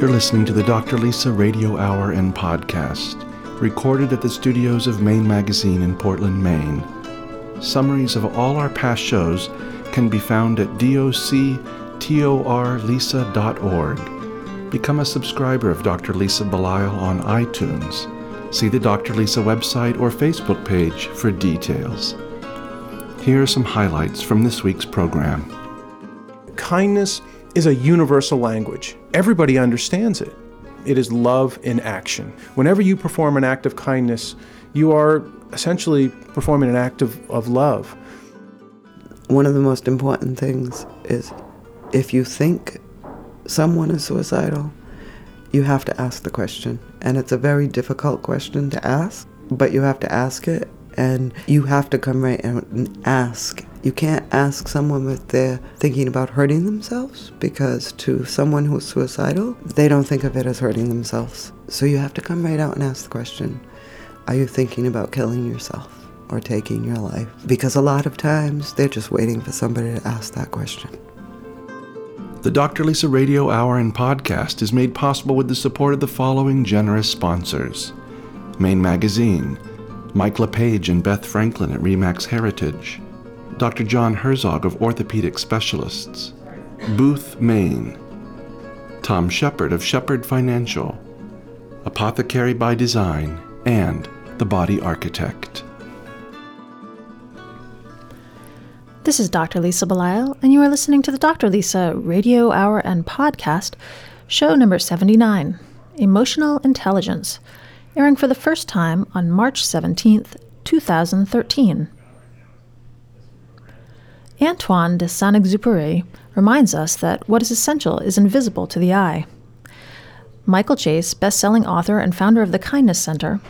You're listening to the Dr. Lisa Radio Hour and Podcast, recorded at the studios of Maine Magazine in Portland, Maine. Summaries of all our past shows can be found at doctorlisa.org. Become a subscriber of Dr. Lisa Belisle on iTunes. See the Dr. Lisa website or Facebook page for details. Here are some highlights from this week's program. Kindness is a universal language. Everybody understands it. It is love in action. Whenever you perform an act of kindness, you are essentially performing an act of, of love. One of the most important things is if you think someone is suicidal, you have to ask the question. And it's a very difficult question to ask, but you have to ask it and you have to come right out and ask you can't ask someone if they're thinking about hurting themselves because to someone who's suicidal, they don't think of it as hurting themselves. So you have to come right out and ask the question Are you thinking about killing yourself or taking your life? Because a lot of times they're just waiting for somebody to ask that question. The Dr. Lisa Radio Hour and podcast is made possible with the support of the following generous sponsors Maine Magazine, Mike LePage and Beth Franklin at Remax Heritage. Dr. John Herzog of Orthopedic Specialists, Booth, Maine, Tom Shepard of Shepard Financial, Apothecary by Design, and The Body Architect. This is Dr. Lisa Belisle, and you are listening to the Dr. Lisa Radio Hour and Podcast, show number 79 Emotional Intelligence, airing for the first time on March 17th, 2013. Antoine de Saint Exupéry reminds us that what is essential is invisible to the eye. Michael Chase, best selling author and founder of the Kindness Center,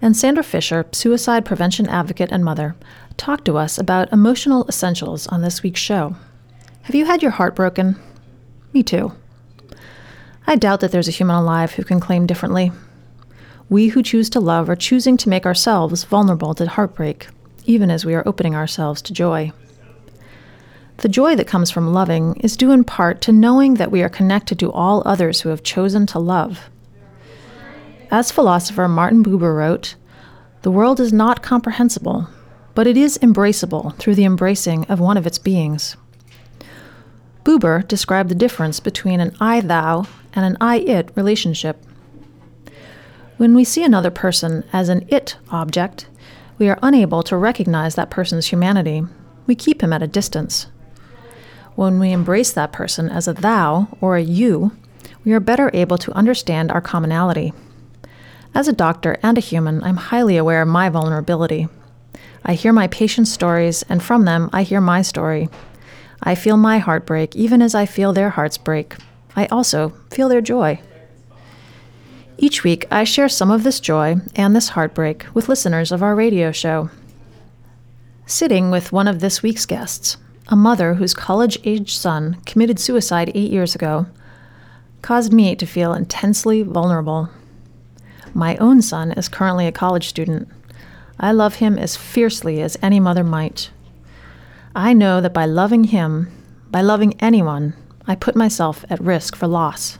and Sandra Fisher, suicide prevention advocate and mother, talk to us about emotional essentials on this week's show. Have you had your heart broken? Me too. I doubt that there's a human alive who can claim differently. We who choose to love are choosing to make ourselves vulnerable to heartbreak, even as we are opening ourselves to joy. The joy that comes from loving is due in part to knowing that we are connected to all others who have chosen to love. As philosopher Martin Buber wrote, the world is not comprehensible, but it is embraceable through the embracing of one of its beings. Buber described the difference between an I thou and an I it relationship. When we see another person as an it object, we are unable to recognize that person's humanity. We keep him at a distance. When we embrace that person as a thou or a you, we are better able to understand our commonality. As a doctor and a human, I'm highly aware of my vulnerability. I hear my patients' stories, and from them, I hear my story. I feel my heart break even as I feel their hearts break. I also feel their joy. Each week, I share some of this joy and this heartbreak with listeners of our radio show. Sitting with one of this week's guests, a mother whose college aged son committed suicide eight years ago, caused me to feel intensely vulnerable. My own son is currently a college student. I love him as fiercely as any mother might. I know that by loving him, by loving anyone, I put myself at risk for loss.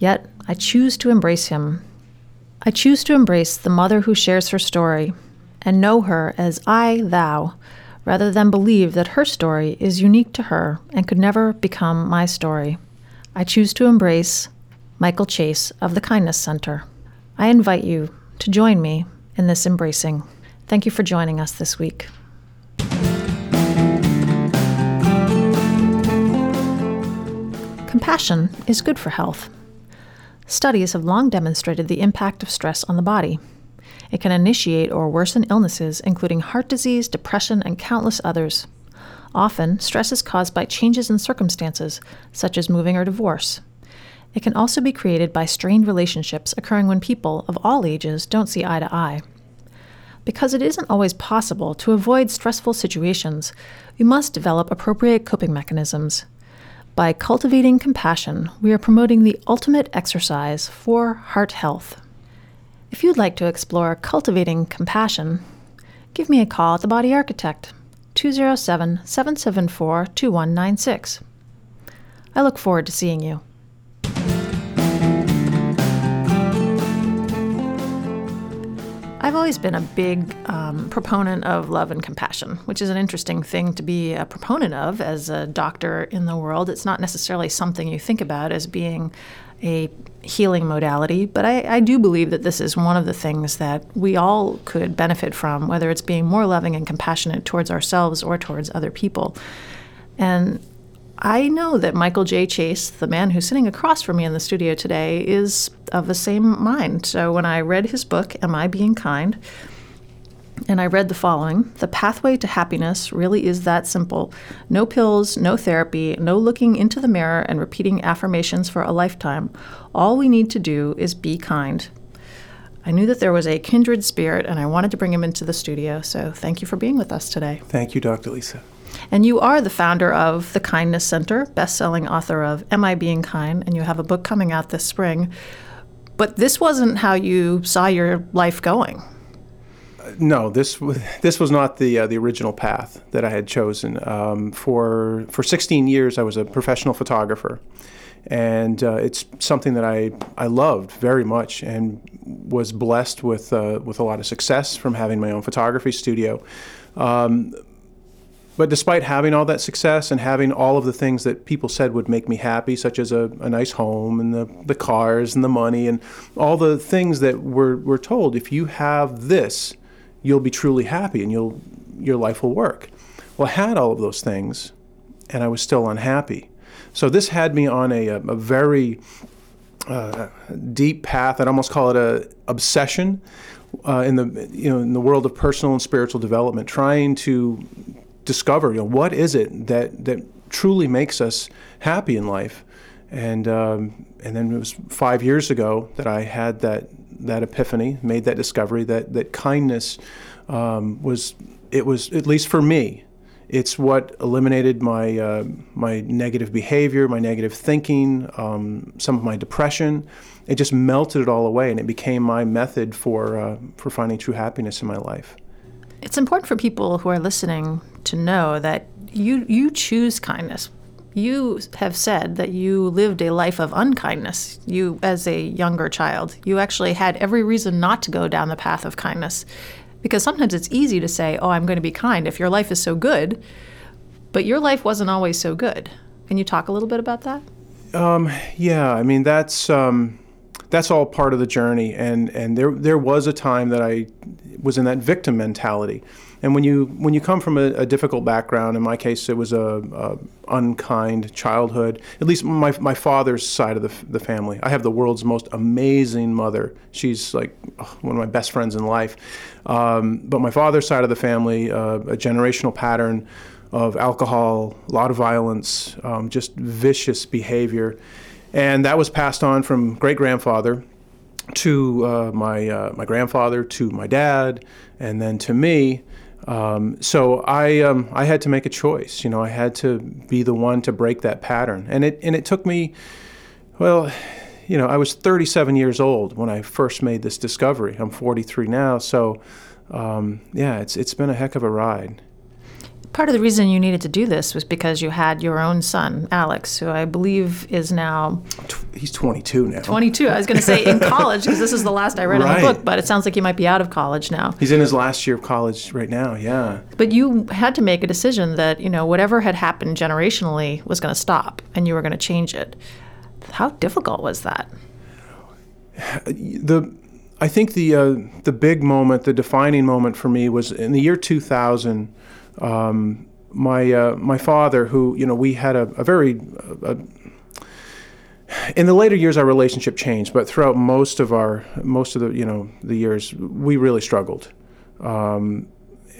Yet, I choose to embrace him. I choose to embrace the mother who shares her story and know her as I, thou, rather than believe that her story is unique to her and could never become my story. I choose to embrace Michael Chase of the Kindness Center. I invite you to join me in this embracing. Thank you for joining us this week. Compassion is good for health. Studies have long demonstrated the impact of stress on the body. It can initiate or worsen illnesses, including heart disease, depression, and countless others. Often, stress is caused by changes in circumstances, such as moving or divorce. It can also be created by strained relationships occurring when people of all ages don't see eye to eye. Because it isn't always possible to avoid stressful situations, we must develop appropriate coping mechanisms. By cultivating compassion, we are promoting the ultimate exercise for heart health. If you'd like to explore cultivating compassion, give me a call at The Body Architect, 207 774 2196. I look forward to seeing you. I've always been a big um, proponent of love and compassion, which is an interesting thing to be a proponent of as a doctor in the world. It's not necessarily something you think about as being a healing modality, but I, I, do believe that this is one of the things that we all could benefit from, whether it's being more loving and compassionate towards ourselves or towards other people. And I know that Michael J. Chase, the man who's sitting across from me in the studio today, is of the same mind. So when I read his book, Am I Being Kind? And I read the following The pathway to happiness really is that simple. No pills, no therapy, no looking into the mirror and repeating affirmations for a lifetime. All we need to do is be kind. I knew that there was a kindred spirit and I wanted to bring him into the studio. So thank you for being with us today. Thank you, Dr. Lisa. And you are the founder of the Kindness Center, best-selling author of Am I Being Kind, and you have a book coming out this spring. But this wasn't how you saw your life going. No, this this was not the uh, the original path that I had chosen. Um, for for 16 years, I was a professional photographer, and uh, it's something that I I loved very much, and was blessed with uh, with a lot of success from having my own photography studio. Um, but despite having all that success and having all of the things that people said would make me happy, such as a, a nice home and the, the cars and the money and all the things that we're, we're told, if you have this, you'll be truly happy and you'll, your life will work. Well, I had all of those things and I was still unhappy. So this had me on a, a very uh, deep path. I'd almost call it a obsession uh, in the you know in the world of personal and spiritual development, trying to discover, you know, what is it that that truly makes us happy in life, and um, and then it was five years ago that I had that that epiphany, made that discovery that that kindness um, was it was at least for me. It's what eliminated my uh, my negative behavior, my negative thinking, um, some of my depression. It just melted it all away, and it became my method for uh, for finding true happiness in my life. It's important for people who are listening to know that you you choose kindness. You have said that you lived a life of unkindness. You, as a younger child, you actually had every reason not to go down the path of kindness, because sometimes it's easy to say, "Oh, I'm going to be kind" if your life is so good, but your life wasn't always so good. Can you talk a little bit about that? Um, yeah, I mean that's um, that's all part of the journey, and and there there was a time that I was in that victim mentality. And when you when you come from a, a difficult background, in my case, it was a, a, unkind childhood. At least my my father's side of the, the family. I have the world's most amazing mother. She's like one of my best friends in life. Um, but my father's side of the family, uh, a generational pattern of alcohol, a lot of violence, um, just vicious behavior, and that was passed on from great grandfather to uh, my uh, my grandfather, to my dad, and then to me. Um, so I um, I had to make a choice. You know, I had to be the one to break that pattern, and it and it took me, well, you know, I was 37 years old when I first made this discovery. I'm 43 now, so um, yeah, it's it's been a heck of a ride. Part of the reason you needed to do this was because you had your own son, Alex, who I believe is now. He's 22 now. 22. I was going to say in college because this is the last I read right. in the book, but it sounds like he might be out of college now. He's in his last year of college right now, yeah. But you had to make a decision that, you know, whatever had happened generationally was going to stop and you were going to change it. How difficult was that? The I think the uh, the big moment, the defining moment for me was in the year 2000 um, my uh, my father, who you know, we had a, a very uh, in the later years, our relationship changed, but throughout most of our most of the you know the years, we really struggled. Um,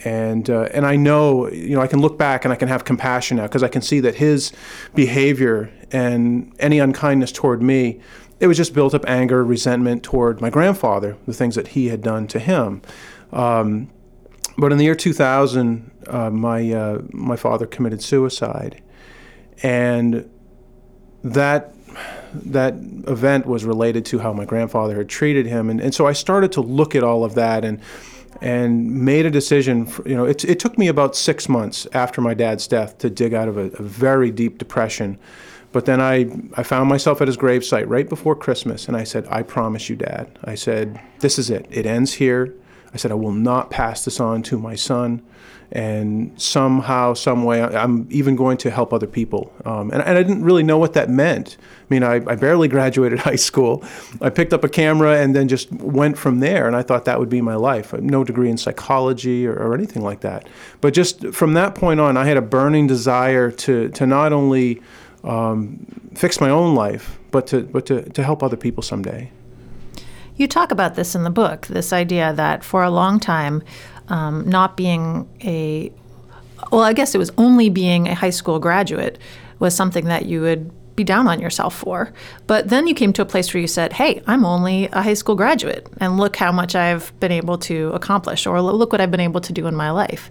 and uh, and I know you know I can look back and I can have compassion now because I can see that his behavior and any unkindness toward me, it was just built up anger, resentment toward my grandfather, the things that he had done to him. Um, but in the year 2000, uh, my uh, my father committed suicide, and that that event was related to how my grandfather had treated him, and, and so I started to look at all of that and and made a decision. For, you know, it, it took me about six months after my dad's death to dig out of a, a very deep depression. But then I, I found myself at his gravesite right before Christmas, and I said, I promise you, Dad. I said, this is it. It ends here. I said, I will not pass this on to my son. And somehow, some way, I'm even going to help other people. Um, and, and, I didn't really know what that meant. I mean, I, I, barely graduated high school. I picked up a camera and then just went from there. And I thought that would be my life. No degree in psychology or, or anything like that. But just from that point on, I had a burning desire to, to not only um, fix my own life, but to, but to, to help other people someday. You talk about this in the book this idea that for a long time, um, not being a well, I guess it was only being a high school graduate was something that you would be down on yourself for. But then you came to a place where you said, hey, I'm only a high school graduate, and look how much I've been able to accomplish, or look what I've been able to do in my life.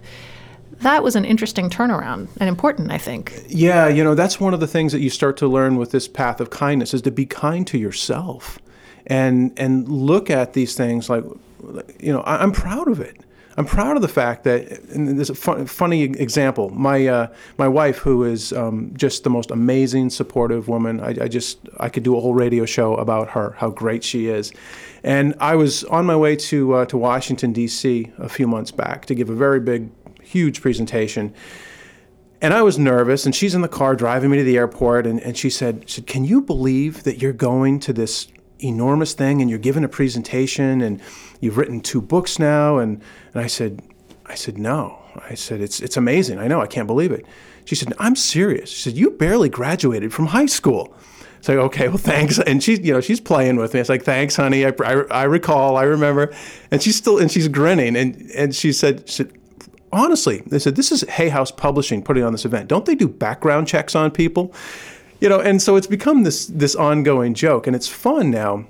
That was an interesting turnaround and important, I think. Yeah, you know, that's one of the things that you start to learn with this path of kindness is to be kind to yourself and and look at these things like you know I, am proud of it. I'm proud of the fact that and there's a fun, funny example. My uh, my wife, who is um, just the most amazing, supportive woman. I, I, just I could do a whole radio show about her, how great she is. And I was on my way to uh, to Washington D.C. a few months back to give a very big, huge presentation. And I was nervous, and she's in the car driving me to the airport, and, and she said, she said, Can you believe that you're going to this enormous thing and you're given a presentation and you've written two books now and, and I said I said no. I said it's it's amazing. I know I can't believe it. She said I'm serious. She said you barely graduated from high school. It's like okay well thanks. And she's you know she's playing with me. It's like thanks honey. I, I, I recall I remember. And she's still and she's grinning. And and she said, she said honestly they said this is Hay House Publishing putting on this event. Don't they do background checks on people you know, and so it's become this this ongoing joke, and it's fun now.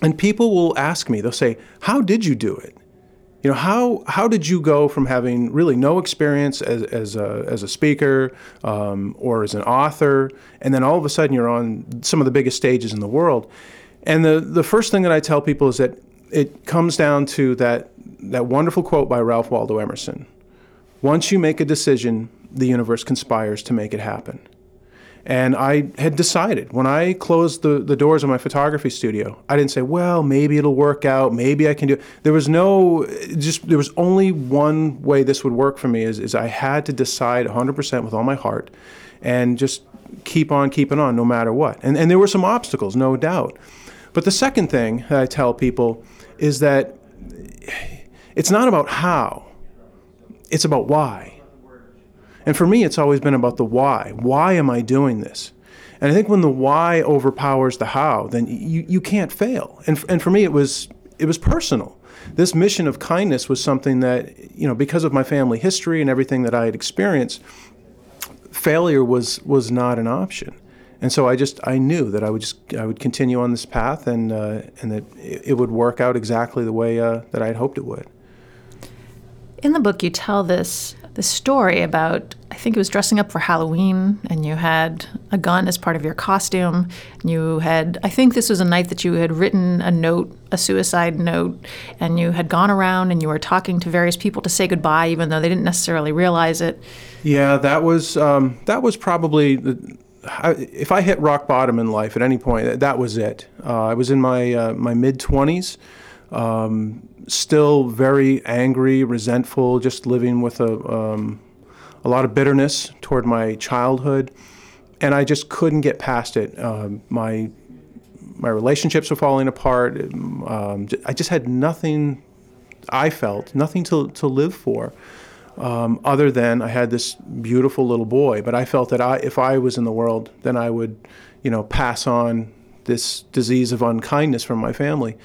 And people will ask me, they'll say, "How did you do it?" You know, how how did you go from having really no experience as as a as a speaker um, or as an author, and then all of a sudden you're on some of the biggest stages in the world? And the the first thing that I tell people is that it comes down to that that wonderful quote by Ralph Waldo Emerson: "Once you make a decision, the universe conspires to make it happen." And I had decided when I closed the, the doors of my photography studio, I didn't say, well, maybe it'll work out, maybe I can do it. There was no, just, there was only one way this would work for me is, is I had to decide 100% with all my heart and just keep on keeping on no matter what. And, and there were some obstacles, no doubt. But the second thing that I tell people is that it's not about how, it's about why. And for me, it's always been about the why. Why am I doing this? And I think when the why overpowers the how, then you, you can't fail. And, and for me, it was, it was personal. This mission of kindness was something that, you know, because of my family history and everything that I had experienced, failure was, was not an option. And so I just I knew that I would just I would continue on this path and uh, and that it would work out exactly the way uh, that I had hoped it would. In the book, you tell this the story about I think it was dressing up for Halloween and you had a gun as part of your costume. You had I think this was a night that you had written a note, a suicide note, and you had gone around and you were talking to various people to say goodbye, even though they didn't necessarily realize it. Yeah, that was um, that was probably the, if I hit rock bottom in life at any point, that was it. Uh, I was in my uh, my mid twenties. Um, still very angry, resentful, just living with a, um, a lot of bitterness toward my childhood. And I just couldn't get past it. Um, my, my relationships were falling apart. Um, I just had nothing, I felt, nothing to, to live for. Um, other than I had this beautiful little boy, but I felt that I, if I was in the world, then I would, you know, pass on this disease of unkindness from my family.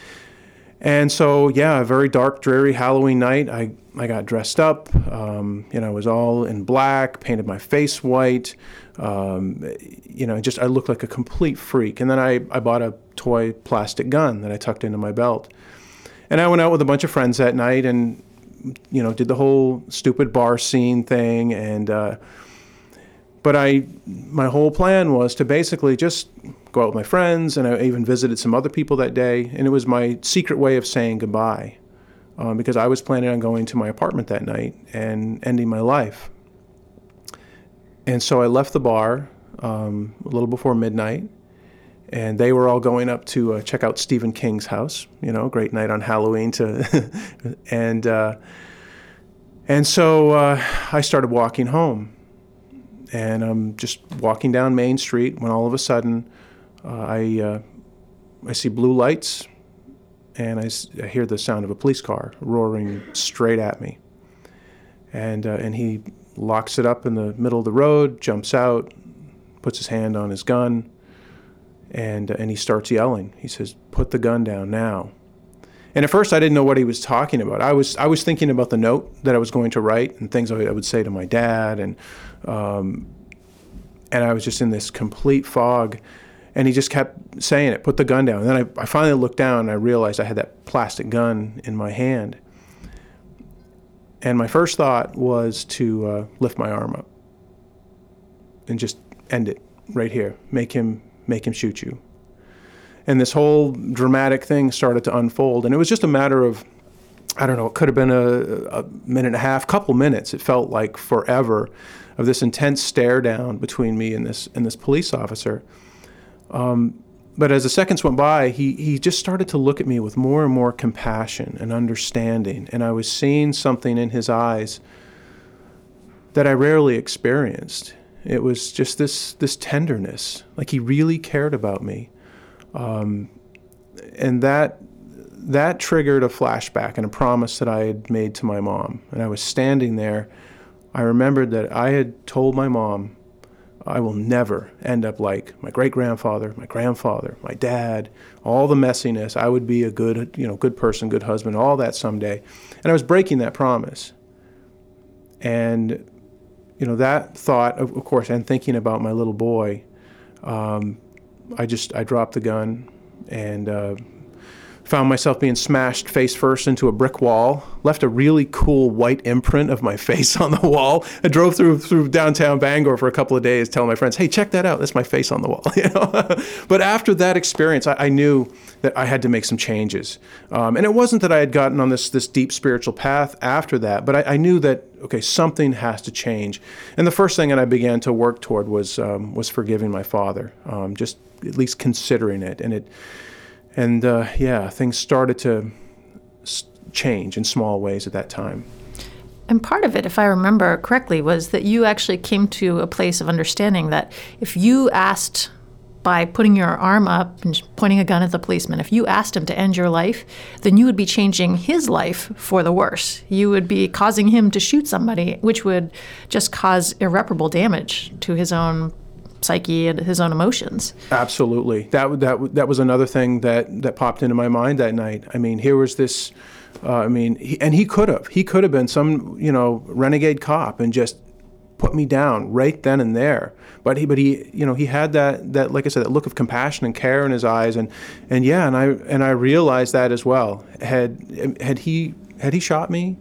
And so, yeah, a very dark, dreary Halloween night. I, I got dressed up. Um, you know, I was all in black, painted my face white. Um, you know, just I looked like a complete freak. And then I, I bought a toy plastic gun that I tucked into my belt. And I went out with a bunch of friends that night and, you know, did the whole stupid bar scene thing. And, uh, but I, my whole plan was to basically just go out with my friends, and I even visited some other people that day. And it was my secret way of saying goodbye um, because I was planning on going to my apartment that night and ending my life. And so I left the bar um, a little before midnight. and they were all going up to uh, check out Stephen King's house. You know, great night on Halloween to, and uh, and so uh, I started walking home, and I'm just walking down Main Street when all of a sudden I uh, I see blue lights, and I, hear the sound of a police car roaring straight at me, and uh, and he locks it up in the middle of the road, jumps out, puts his hand on his gun and uh, and he starts yelling. He says, "Put the gun down now." And at first, I didn't know what he was talking about. I was I was thinking about the note that I was going to write and things I would say to my dad, and um, and I was just in this complete fog. And he just kept saying it, "Put the gun down." And then I, I finally looked down and I realized I had that plastic gun in my hand. And my first thought was to uh, lift my arm up and just end it right here. Make him make him shoot you. And this whole dramatic thing started to unfold, and it was just a matter of, I don't know, it could have been a, a minute and a half, couple minutes. It felt like forever, of this intense stare down between me and this and this police officer. Um, but as the seconds went by, he he just started to look at me with more and more compassion and understanding, and I was seeing something in his eyes that I rarely experienced. It was just this this tenderness, like he really cared about me, um, and that that triggered a flashback and a promise that I had made to my mom. And I was standing there. I remembered that I had told my mom, I will never end up like my great grandfather, my grandfather, my dad, all the messiness. I would be a good, you know, good person, good husband, all that someday. And I was breaking that promise. And you know that thought of, of course and thinking about my little boy um, i just i dropped the gun and uh, found myself being smashed face first into a brick wall left a really cool white imprint of my face on the wall. I drove through through downtown bangor for a couple of days telling my friends hey check that out. That's my face on the wall you know? But after that experience I, I knew that i had to make some changes. Um, and it wasn't that i had gotten on this this deep spiritual path after that but I, I knew that okay something has to change. And the first thing that i began to work toward was um, was forgiving my father um, just at least considering it. And it and uh, yeah, things started to change in small ways at that time. And part of it, if I remember correctly, was that you actually came to a place of understanding that if you asked by putting your arm up and pointing a gun at the policeman, if you asked him to end your life, then you would be changing his life for the worse. You would be causing him to shoot somebody, which would just cause irreparable damage to his own psyche and his own emotions. Absolutely, that that that was another thing that that popped into my mind that night. I mean, here was this. Uh, I mean, he, and he could have. He could have been some, you know, renegade cop and just put me down right then and there. But he, but he, you know, he had that that like I said, that look of compassion and care in his eyes, and and yeah, and I and I realized that as well. Had had he had he shot me,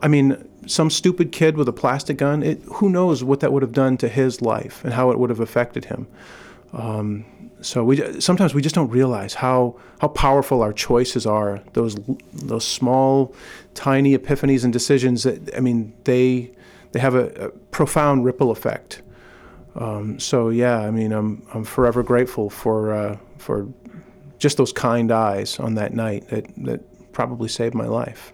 I mean, some stupid kid with a plastic gun, it, who knows what that would have done to his life and how it would have affected him. Um, so we sometimes we just don't realize how how powerful our choices are. Those those small, tiny epiphanies and decisions. That I mean, they they have a, a profound ripple effect. Um, so yeah, I mean, I'm I'm forever grateful for uh, for just those kind eyes on that night that that probably saved my life.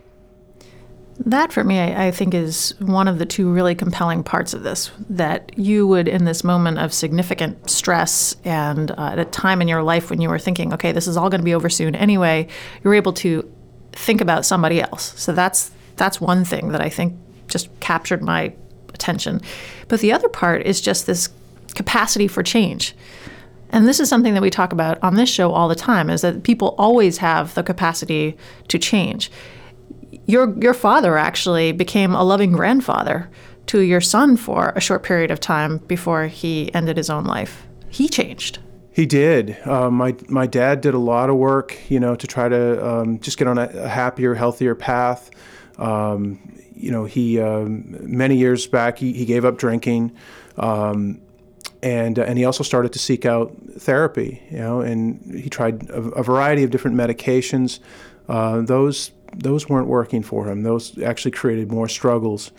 That, for me, I, I think is one of the two really compelling parts of this. That you would, in this moment of significant stress and uh, at a time in your life when you were thinking, okay, this is all going to be over soon anyway, you're able to think about somebody else. So that's that's one thing that I think just captured my attention. But the other part is just this capacity for change. And this is something that we talk about on this show all the time is that people always have the capacity to change your your father actually became a loving grandfather to your son for a short period of time before he ended his own life. He changed. He did. Uh, my my dad did a lot of work, you know, to try to um, just get on a, a happier, healthier path. Um, you know, he um, many years back he, he gave up drinking, um, and and he also started to seek out therapy. You know, and he tried a, a variety of different medications. Uh, those those weren't working for him. Those actually created more struggles.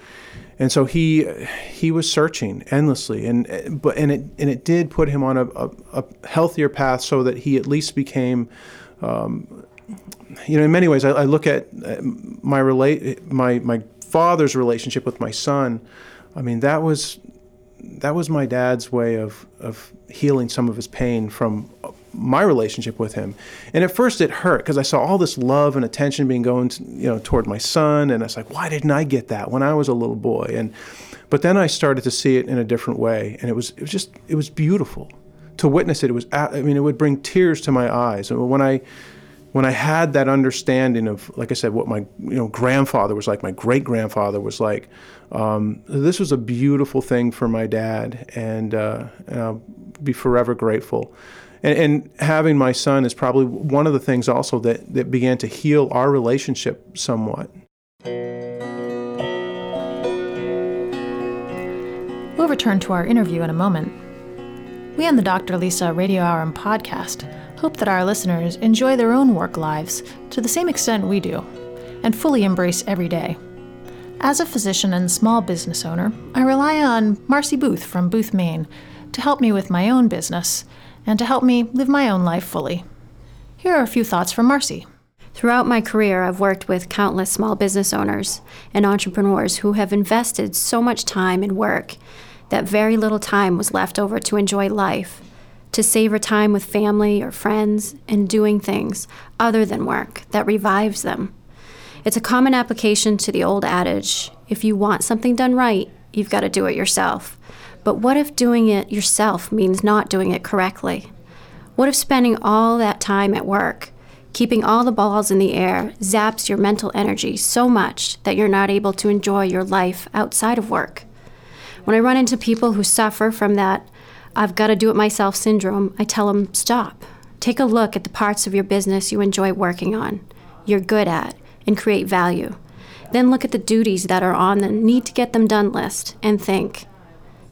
and so he he was searching endlessly, and but and it and it did put him on a, a, a healthier path, so that he at least became. Um, you know, in many ways, I, I look at uh, my relate my my father's relationship with my son. I mean, that was that was my dad's way of of healing some of his pain from my relationship with him. And at first it hurt because I saw all this love and attention being going, to, you know, toward my son, and I was like, why didn't I get that when I was a little boy? And but then I started to see it in a different way, and it was it was just it was beautiful to witness it. It was I mean it would bring tears to my eyes. When I when I had that understanding of, like I said, what my you know grandfather was like, my great grandfather was like, um, this was a beautiful thing for my dad, and, uh, and I'll be forever grateful. And, and, having my son is probably one of the things also that, that began to heal our relationship somewhat. We'll return to our interview in a moment. We and the Dr. Lisa Radio Hour and podcast hope that our listeners enjoy their own work lives to the same extent we do and fully embrace every day. As a physician and small business owner, I rely on Marcy Booth from Booth, Maine to help me with my own business and to help me live my own life fully. Here are a few thoughts from Marcy. Throughout my career, I've worked with countless small business owners and entrepreneurs who have invested so much time and work that very little time was left over to enjoy life to savor time with family or friends and doing things other than work that revives them. It's a common application to the old adage if you want something done right, you've got to do it yourself. But what if doing it yourself means not doing it correctly? What if spending all that time at work, keeping all the balls in the air, zaps your mental energy so much that you're not able to enjoy your life outside of work? When I run into people who suffer from that I've got to do it myself syndrome, I tell them stop. Take a look at the parts of your business you enjoy working on, you're good at, and create value. Then look at the duties that are on the need to get them done list and think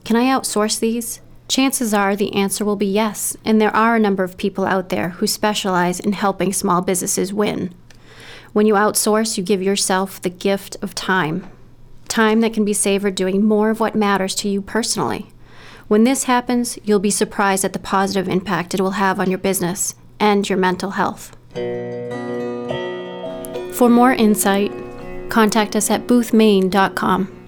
can I outsource these? Chances are the answer will be yes, and there are a number of people out there who specialize in helping small businesses win. When you outsource, you give yourself the gift of time time that can be savored doing more of what matters to you personally. When this happens, you'll be surprised at the positive impact it will have on your business and your mental health. For more insight, contact us at boothmaine.com.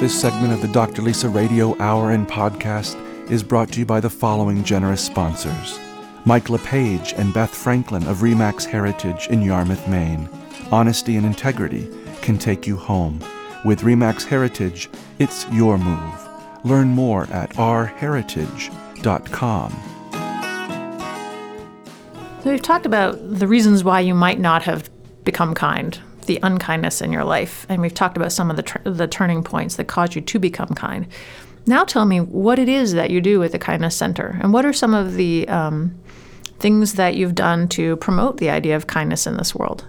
This segment of the Dr. Lisa Radio Hour and Podcast is brought to you by the following generous sponsors Mike LePage and Beth Franklin of Remax Heritage in Yarmouth, Maine. Honesty and integrity can take you home. With Remax Heritage, it's your move. Learn more at rheritage.com. So, we've talked about the reasons why you might not have become kind, the unkindness in your life, and we've talked about some of the, tr- the turning points that caused you to become kind. Now, tell me what it is that you do with the Kindness Center, and what are some of the um, things that you've done to promote the idea of kindness in this world?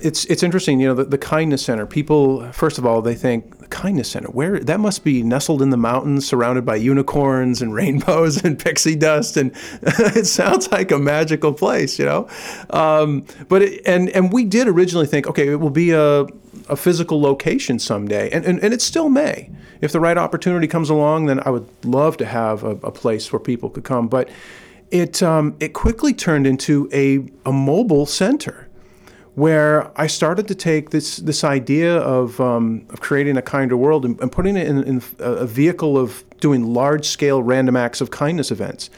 it's it's interesting, you know, the, the kindness center. People, first of all, they think kindness center. Where that must be nestled in the mountains, surrounded by unicorns and rainbows and pixie dust, and it sounds like a magical place, you know. Um, but it, and and we did originally think, okay, it will be a a physical location someday, and, and, and it still may. If the right opportunity comes along, then I would love to have a, a place where people could come. But it um, it quickly turned into a a mobile center where I started to take this this idea of, um, of creating a kinder world and, and putting it in, in, a vehicle of doing large scale random acts of kindness events,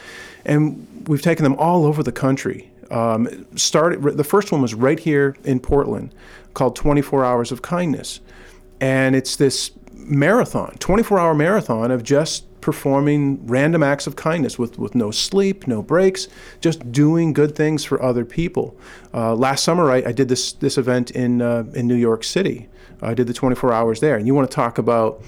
and we've taken them all over the country. Um, started the first one was right here in Portland, called 24 Hours of Kindness, and it's this marathon, 24 hour marathon of just performing random acts of kindness with, with no sleep, no breaks, just doing good things for other people. Uh, last summer, I, I, did this, this event in, uh, in New York City. I did the 24 hours there. And you want to talk about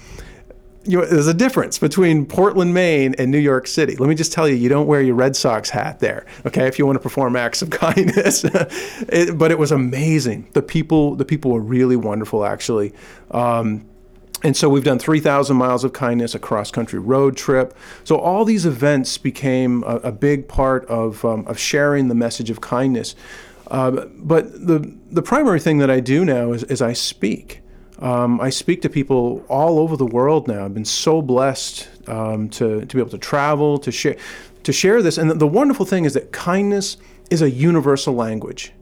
you know, there's a difference between Portland, Maine, and New York City. Let me just tell you, you don't wear your Red Sox hat there, okay? If you want to perform acts of kindness, it, but it was amazing. The people, the people were really wonderful, actually. Um, and so we've done 3,000 miles of kindness, a cross country road trip. So all these events became a, a big part of, um, of sharing the message of kindness. Uh, but the the primary thing that I do now is, is I speak. Um, I speak to people all over the world now. I've been so blessed um, to, to be able to travel, to share, to share this. And the, the wonderful thing is that kindness is a universal language.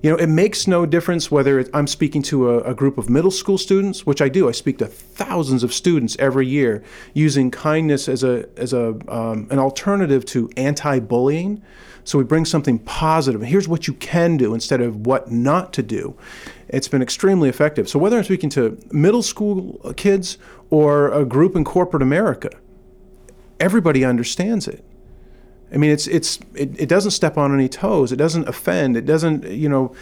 You know, it makes no difference whether it, I'm speaking to a, a, group of middle school students, which I do. I speak to thousands of students every year using kindness as a as a um, an alternative to anti-bullying. So we bring something positive. Here's what you can do instead of what not to do. It's been extremely effective. So whether I'm speaking to middle school kids or a group in corporate America, everybody understands it. I mean, it's it's it, it doesn't step on any toes. It doesn't offend. It doesn't you know,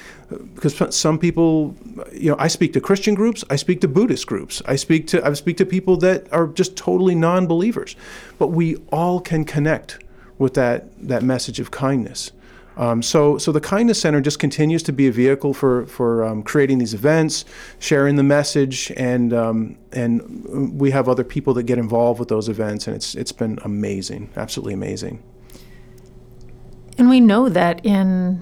because some people, you know, I speak to Christian groups. I speak to Buddhist groups. I speak to I speak to people that are just totally non-believers, but we all can connect with that that message of kindness. Um, so, so the Kindness Center just continues to be a vehicle for for um, creating these events, sharing the message, and um, and we have other people that get involved with those events, and it's it's been amazing, absolutely amazing. And we know that in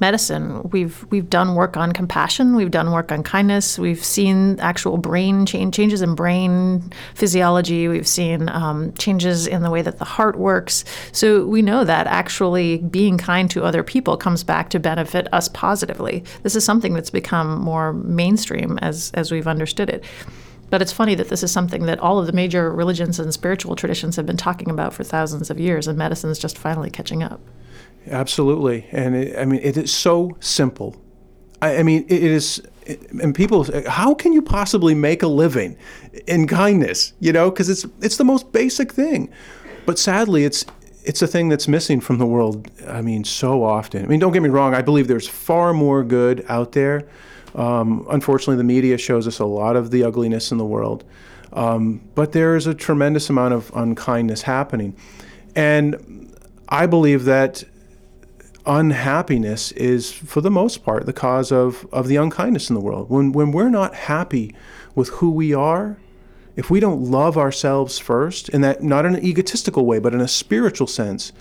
medicine. We've we've done work on compassion. We've done work on kindness. We've seen actual brain change, changes in brain physiology. We've seen um, changes in the way that the heart works. So we know that actually being kind to other people comes back to benefit us positively. This is something that's become more mainstream as as we've understood it. But it's funny that this is something that all of the major religions and spiritual traditions have been talking about for thousands of years, and medicine is just finally catching up. Absolutely, and it, I mean it is so simple. I, I mean it is, and people, how can you possibly make a living in kindness? You know, because it's it's the most basic thing, but sadly, it's it's a thing that's missing from the world. I mean, so often. I mean, don't get me wrong. I believe there's far more good out there. Um, unfortunately, the media shows us a lot of the ugliness in the world, um, but there is a tremendous amount of unkindness happening, and I believe that unhappiness is, for the most part, the cause of, of the unkindness in the world. When, when we're not happy with who we are, if we don't love ourselves first, in that not in an egotistical way, but in a spiritual sense,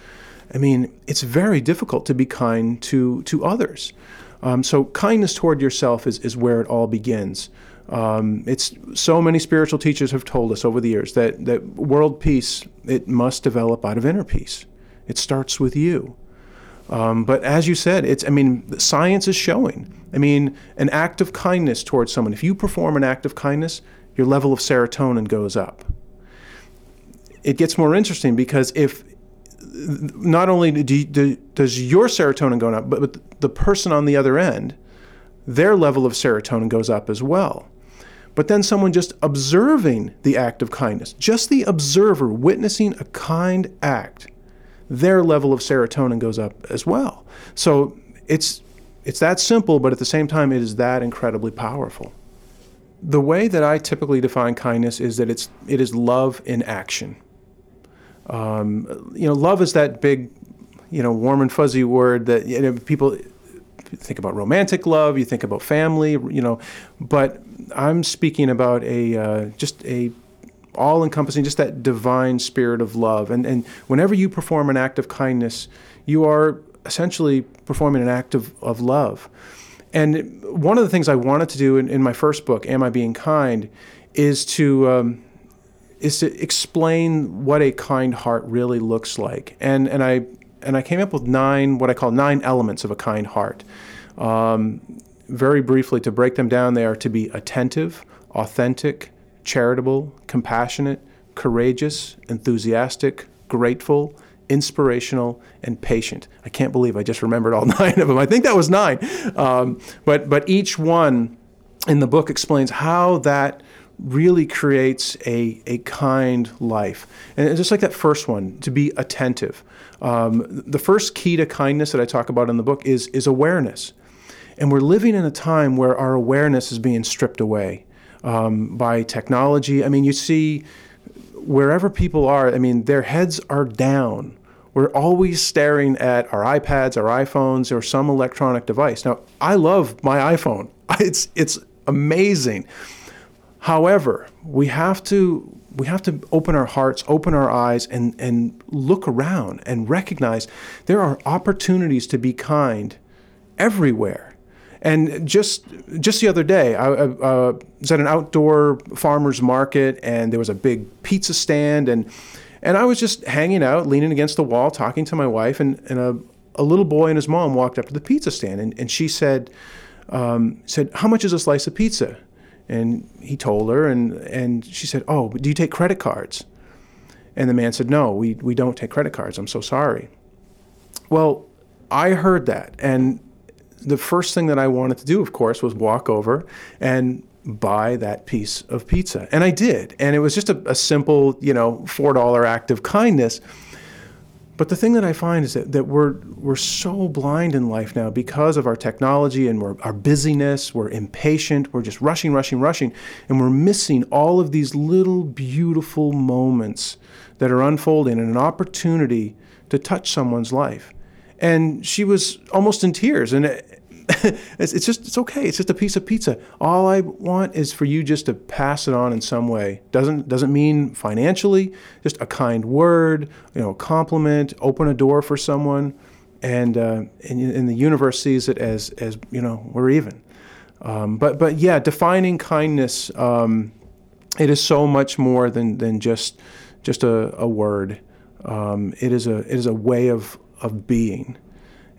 I mean, it's very difficult to be kind to, to others. Um, so kindness toward yourself is, is where it all begins. Um, it's so many spiritual teachers have told us over the years that, that world peace it must develop out of inner peace. It starts with you. Um, but as you said, it's I mean science is showing. I mean an act of kindness towards someone. If you perform an act of kindness, your level of serotonin goes up. It gets more interesting because if not only do, do, does your serotonin go up, but, but the person on the other end, their level of serotonin goes up as well. But then someone just observing the act of kindness, just the observer witnessing a kind act their level of serotonin goes up as well. So it's it's that simple, but at the same time, it is that incredibly powerful. The way that I typically define kindness is that it's it is love in action. Um, you know, love is that big, you know, warm and fuzzy word that you know, people think about romantic love, you think about family, you know, but I'm speaking about a uh, just a all encompassing, just that divine spirit of love. And, and whenever you perform an act of kindness, you are essentially performing an act of, of love. And one of the things I wanted to do in, in my first book, Am I Being Kind, is to um, is to explain what a kind heart really looks like. And and I and I came up with nine what I call nine elements of a kind heart. Um, very briefly, to break them down, they are to be attentive, authentic, charitable, compassionate, courageous, enthusiastic, grateful, inspirational, and patient. I can't believe I just remembered all nine of them. I think that was nine. Um, but, but each one in the book explains how that really creates a, a kind life. And just like that first one, to be attentive. Um, the first key to kindness that I talk about in the book is, is awareness. And we're living in a time where our awareness is being stripped away um, by technology. I mean, you see wherever people are, I mean, their heads are down. We're always staring at our iPads, our iPhones, or some electronic device. Now, I love my iPhone. It's it's amazing. However, we have to we have to open our hearts, open our eyes, and and look around and recognize there are opportunities to be kind everywhere. And just just the other day, I, I uh, was at an outdoor farmers market, and there was a big pizza stand, and and I was just hanging out, leaning against the wall, talking to my wife, and, and a, a little boy and his mom walked up to the pizza stand, and, and she said, um, said, "How much is a slice of pizza?" And he told her, and and she said, "Oh, do you take credit cards?" And the man said, "No, we we don't take credit cards. I'm so sorry." Well, I heard that, and the first thing that I wanted to do, of course, was walk over and buy that piece of pizza. And I did. And it was just a, a simple, you know, $4 act of kindness. But the thing that I find is that, that we're, we're so blind in life now because of our technology and our busyness. We're impatient. We're just rushing, rushing, rushing. And we're missing all of these little beautiful moments that are unfolding and an opportunity to touch someone's life and she was almost in tears. And it, it's, just it's okay. It's just a piece of pizza. All I want is for you just to pass it on in some way. Doesn't doesn't mean financially. Just a kind word, you know, compliment, open a door for someone, and uh, and, and the universe sees it as as you know we're even. Um, but but yeah, defining kindness. Um, it is so much more than than just just a, a word. Um, it is a it is a way of of being.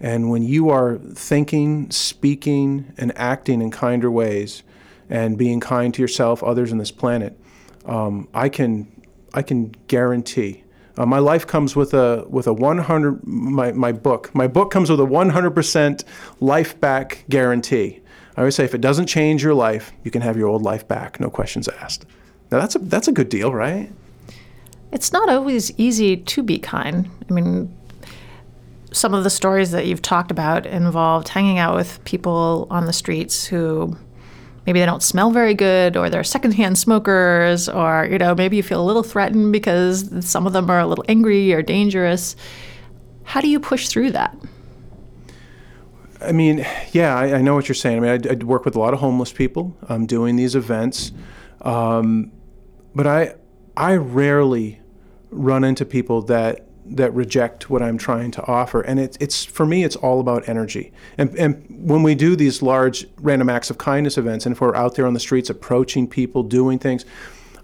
And when you are thinking, speaking, and acting in kinder ways, and being kind to yourself, others on this planet, um, I can I can guarantee. Uh, my life comes with a with a 100 my, my book my book comes with a 100% life back guarantee. I always say if it doesn't change your life, you can have your old life back, no questions asked. Now that's a that's a good deal, right? It's not always easy to be kind. I mean, some of the stories that you've talked about involved hanging out with people on the streets who maybe they don't smell very good or they're secondhand smokers or you know maybe you feel a little threatened because some of them are a little angry or dangerous. How do you push through that? I mean yeah i, I know what you're saying. I mean I, I, work with a lot of homeless people um, doing these events. Um, but i i rarely run into people that that reject what I'm trying to offer. And it, it's for me, it's all about energy. And, and when we do these large random acts of kindness events, and if we're out there on the streets approaching people, doing things,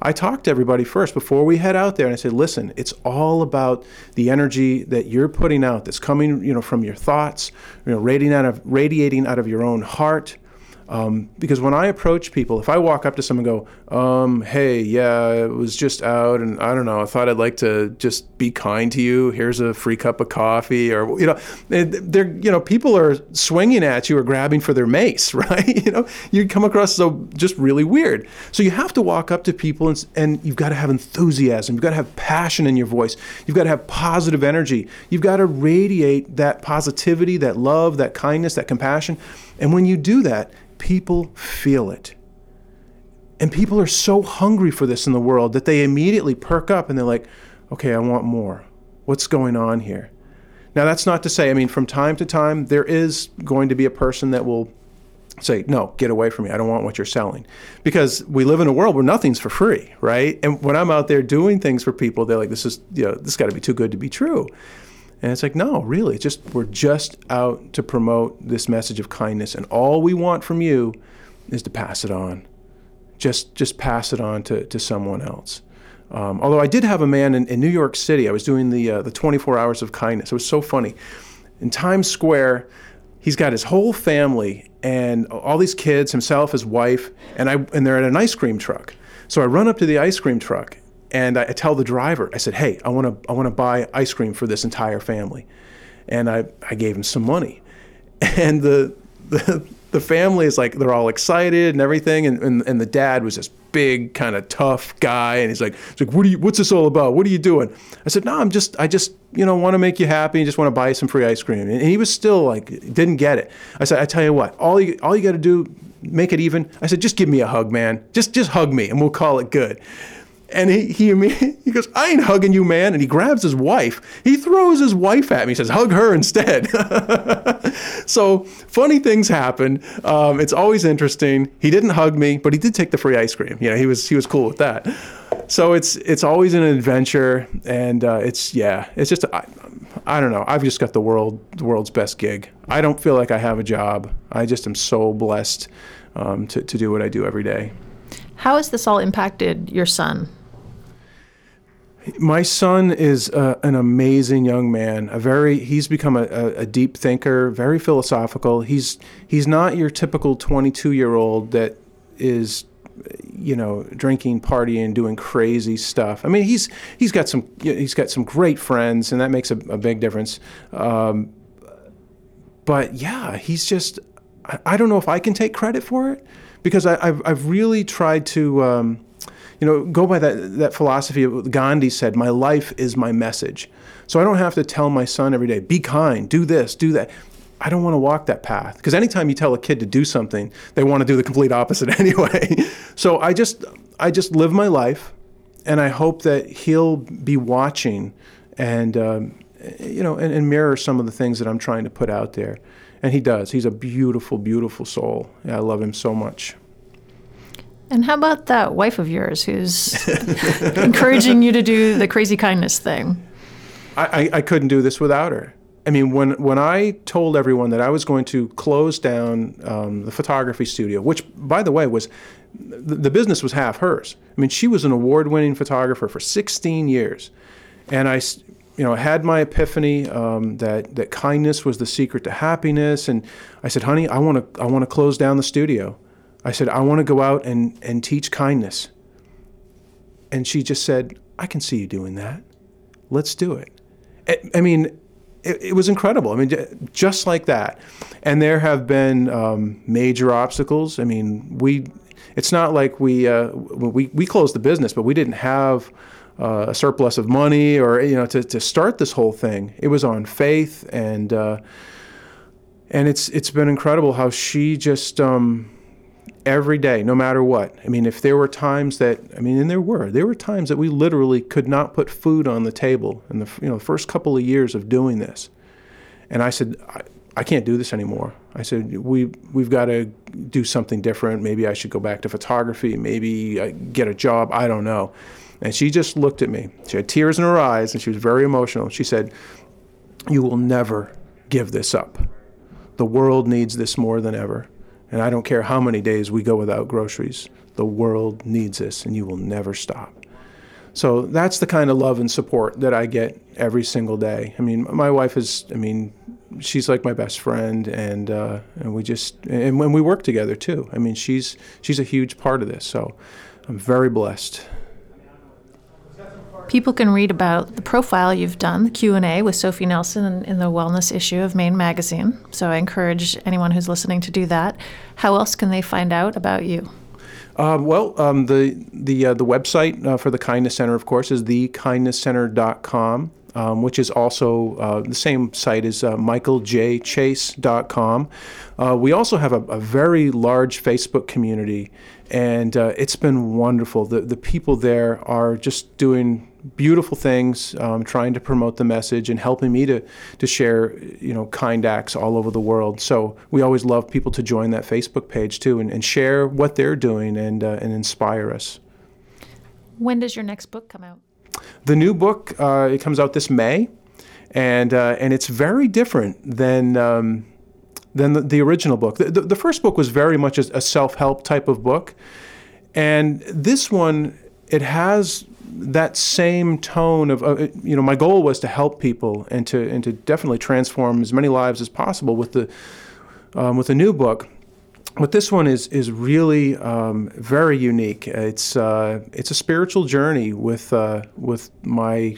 I talk to everybody first before we head out there, and I say, "Listen, it's all about the energy that you're putting out, that's coming, you know, from your thoughts, you know, radiating out of radiating out of your own heart." Um, because when I approach people, if I walk up to someone and go, um, hey, yeah, it was just out and I don't know, I thought I'd like to just be kind to you. Here's a free cup of coffee. Or, you know, they're, you know, people are swinging at you or grabbing for their mace, right? you know, you come across so just really weird. So you have to walk up to people and, and you've got to have enthusiasm. You've got to have passion in your voice. You've got to have positive energy. You've got to radiate that positivity, that love, that kindness, that compassion. And when you do that, people feel it. And people are so hungry for this in the world that they immediately perk up and they're like, okay, I want more. What's going on here? Now, that's not to say, I mean, from time to time, there is going to be a person that will say, no, get away from me. I don't want what you're selling. Because we live in a world where nothing's for free, right? And when I'm out there doing things for people, they're like, this is, you know, this got to be too good to be true. And it's like, no, really, just we're just out to promote this message of kindness, and all we want from you is to pass it on. Just just pass it on to, to someone else. Um, although I did have a man in, in New York City, I was doing the uh, the 24 hours of kindness. It was so funny. In Times Square, he's got his whole family and all these kids, himself, his wife, and I and they're at an ice cream truck. So I run up to the ice cream truck and I, tell the driver, I said, "Hey, I want to I want to buy ice cream for this entire family," and I I gave him some money, and the the the family is like they're all excited and everything, and and, and the dad was this big kind of tough guy, and he's like, he's like, what are you? What's this all about? What are you doing? I said, no, I'm just I just you know want to make you happy and just want to buy you some free ice cream, and he was still like didn't get it. I said, I tell you what, all you all you got to do make it even. I said, just give me a hug, man. Just just hug me, and we'll call it good. And he, he, he goes, I ain't hugging you, man. And he grabs his wife. He throws his wife at me. He says, hug her instead. so funny things happen. Um, it's always interesting. He didn't hug me, but he did take the free ice cream. You know, he was, he was cool with that. So it's, it's always an adventure. And uh, it's, yeah, it's just, I, I don't know. I've just got the world, the world's best gig. I don't feel like I have a job. I just am so blessed um, to, to do what I do every day. How has this all impacted your son? My son is uh, an amazing young man. A very he's become a, a, a, deep thinker, very philosophical. He's he's not your typical 22 year old that is you know drinking, partying, doing crazy stuff. I mean he's he's got some he's got some great friends, and that makes a, a big difference. Um, but yeah, he's just I, I, don't know if I can take credit for it because I, have I've really tried to. Um, you know, go by that, that philosophy of Gandhi said, my life is my message. So I don't have to tell my son every day, be kind, do this, do that. I don't want to walk that path because anytime you tell a kid to do something, they want to do the complete opposite anyway. so I just I just live my life, and I hope that he'll be watching, and um, you know, and, and, mirror some of the things that I'm trying to put out there. And he does. He's a beautiful, beautiful soul. Yeah, I love him so much. And how about that wife of yours who's encouraging you to do the crazy kindness thing? I, I, I, couldn't do this without her. I mean, when, when I told everyone that I was going to close down um, the photography studio, which, by the way, was the, the business was half hers. I mean, she was an award winning photographer for 16 years. And I, you know, had my epiphany um, that, that kindness was the secret to happiness. And I said, honey, I want to I want to close down the studio. I said, I want to go out and, and teach kindness. And she just said, I can see you doing that. Let's do it. I, I mean, it, it, was incredible. I mean, just like that. And there have been um, major obstacles. I mean, we, it's not like we, uh, we, we closed the business, but we didn't have uh, a surplus of money or, you know, to, to start this whole thing. It was on faith and, uh, and it's, it's been incredible how she just, um, every day, no matter what. I mean, if there were times that, I mean, and there were, there were times that we literally could not put food on the table in the you know the first couple of years of doing this. And I said, I, I can't do this anymore. I said, we we've got to do something different. Maybe I should go back to photography. Maybe I get a job. I don't know. And she just looked at me. She had tears in her eyes, and she was very emotional. She said, "You will never give this up. The world needs this more than ever." And I don't care how many days we go without groceries, the world needs this and you will never stop. So that's the kind of love and support that I get every single day. I mean, my wife is, I mean, she's like my best friend, and uh, and we just and when we work together too. I mean, she's she's a huge part of this. So I'm very blessed. People can read about the profile you've done, the Q&A with Sophie Nelson in the wellness issue of Maine Magazine. So I encourage anyone who's listening to do that. How else can they find out about you? Uh, well, um, the the uh, the website uh, for the Kindness Center, of course, is thekindnesscenter.com, um, which is also uh, the same site as uh, michaeljchase.com. Uh, we also have a, a, very large Facebook community, and uh, it's been wonderful. The the people there are just doing beautiful things, um, trying to promote the message and helping me to to share you know kind acts all over the world. So we always love people to join that Facebook page too and, and share what they're doing and uh, and inspire us. When does your next book come out? The new book uh, it comes out this May, and uh, and it's very different than. Um, than the, the, original book. The, the, the, first book was very much a, a self help type of book. And this one, it has that same tone of uh, you know my goal was to help people and to and to definitely transform as many lives as possible with the um, with the new book. But this one is is really um, very unique. It's uh, it's a spiritual journey with uh, with my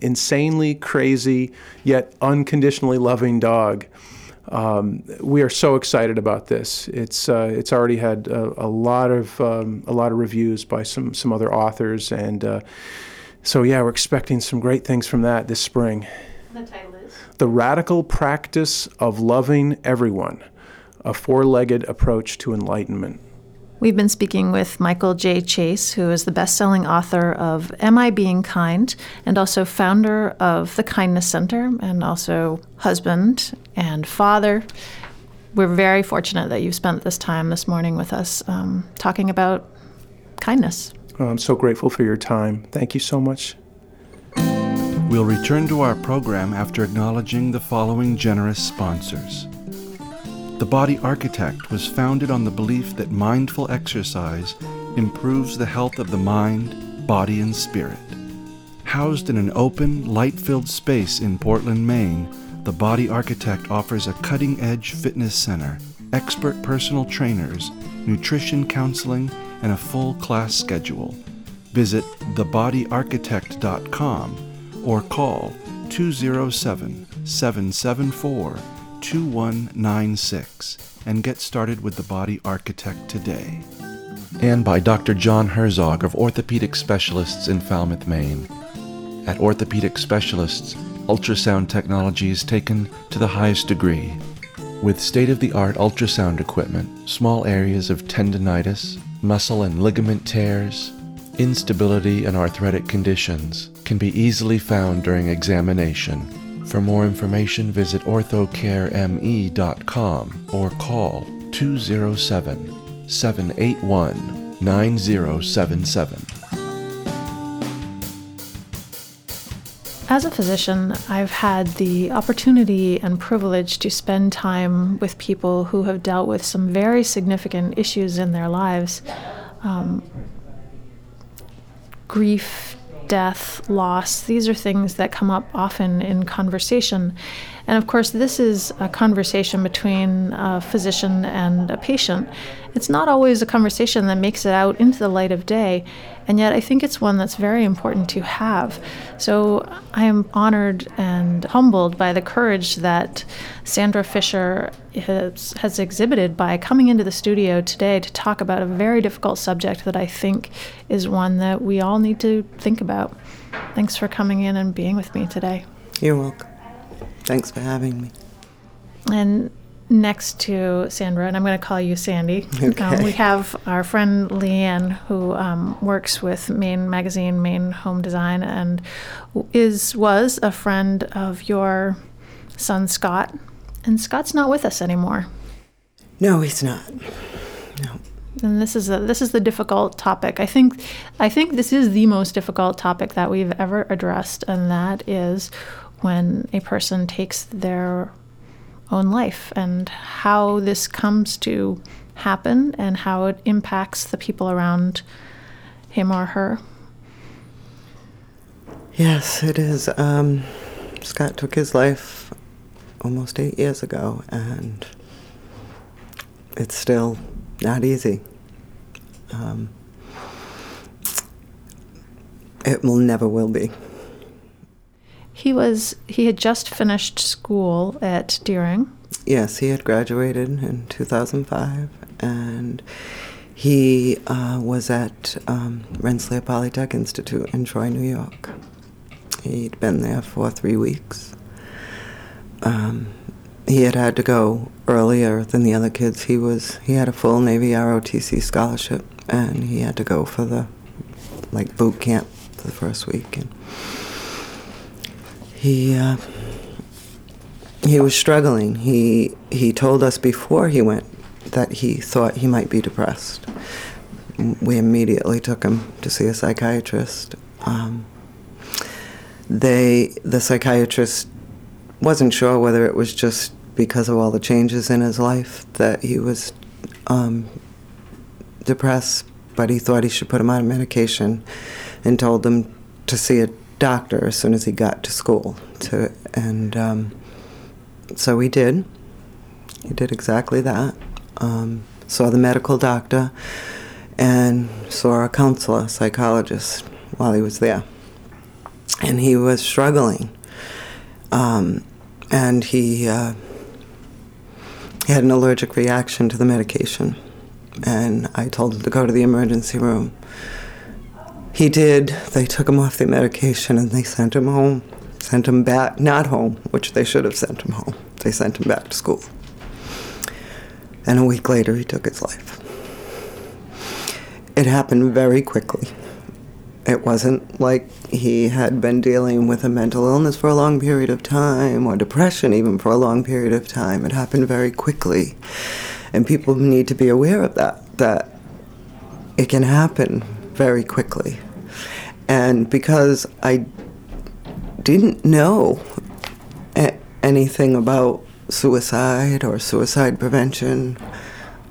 insanely crazy yet unconditionally loving dog. Um, we are so excited about this. It's uh, it's already had a, a lot of um, a lot of reviews by some some other authors, and uh, so yeah, we're expecting some great things from that this spring. The title is The Radical Practice of Loving Everyone: A Four-Legged Approach to Enlightenment. We've been speaking with Michael J. Chase, who is the best selling author of Am I Being Kind and also founder of the Kindness Center and also husband and father. We're very fortunate that you've spent this time this morning with us um, talking about kindness. Oh, I'm so grateful for your time. Thank you so much. We'll return to our program after acknowledging the following generous sponsors. The Body Architect was founded on the belief that mindful exercise improves the health of the mind, body, and spirit. Housed in an open, light filled space in Portland, Maine, the Body Architect offers a cutting edge fitness center, expert personal trainers, nutrition counseling, and a full class schedule. Visit thebodyarchitect.com or call 207 774 2196 and get started with the Body Architect today. And by Dr. John Herzog of Orthopedic Specialists in Falmouth, Maine. At Orthopedic Specialists, ultrasound technology is taken to the highest degree. With state of the art ultrasound equipment, small areas of tendonitis, muscle and ligament tears, instability, and arthritic conditions can be easily found during examination. For more information, visit orthocareme.com or call 207 781 9077. As a physician, I've had the opportunity and privilege to spend time with people who have dealt with some very significant issues in their lives um, grief, death, loss. These are things that come up often in conversation. And of course, this is a conversation between a physician and a patient. It's not always a conversation that makes it out into the light of day, and yet I think it's one that's very important to have. So I am honored and humbled by the courage that Sandra Fisher has, has exhibited by coming into the studio today to talk about a very difficult subject that I think is one that we all need to think about. Thanks for coming in and being with me today. You're welcome. Thanks for having me. And next to Sandra, and I'm going to call you Sandy, Okay. um, we have our friend Leanne, who um, works with Maine Magazine, Maine Home Design, and is was a friend of your son Scott. And Scott's not with us anymore. No, he's not. No. And this is a, this is the difficult topic. I think I think this is the most difficult topic that we've ever addressed, and that is when a person takes their own life and how this comes to happen and how it impacts the people around him or her. Yes, it is. Um, Scott took his life almost eight years ago, and it's still not easy. Um, it will never will be. He was he had just finished school at Deering. Yes, he had graduated in 2005, and he uh, was at um, Rensselaer Polytech Institute in Troy, New York. He'd been there for three weeks. Um, he had had to go earlier than the other kids. He was he had a full Navy ROTC scholarship, and he had to go for the like boot camp for the first week. And he uh, he was struggling. He he told us before he went that he thought he might be depressed. We immediately took him to see a psychiatrist. Um, they the psychiatrist wasn't sure whether it was just because of all the changes in his life that he was um, depressed, but he thought he should put him on medication, and told him to see a doctor as soon as he got to school. To and um, so he did. He did exactly that. Um, saw the medical doctor and saw a counselor, psychologist, while he was there. And he was struggling. Um, and he, uh, he had an allergic reaction to the medication. And I told him to go to the emergency room. He did. They took him off the medication and they sent him home. Sent him back, not home, which they should have sent him home. They sent him back to school. And a week later, he took his life. It happened very quickly. It wasn't like he had been dealing with a mental illness for a long period of time or depression even for a long period of time. It happened very quickly. And people need to be aware of that, that it can happen very quickly. And because I didn't know a- anything about suicide or suicide prevention.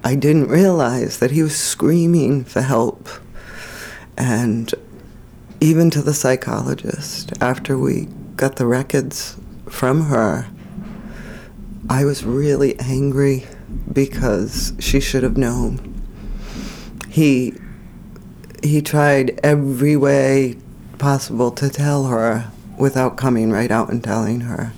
I didn't realize that he was screaming for help. And even to the psychologist, after we got the records from her, I was really angry because she should have known. He he tried every way possible to tell her without coming right out and telling her.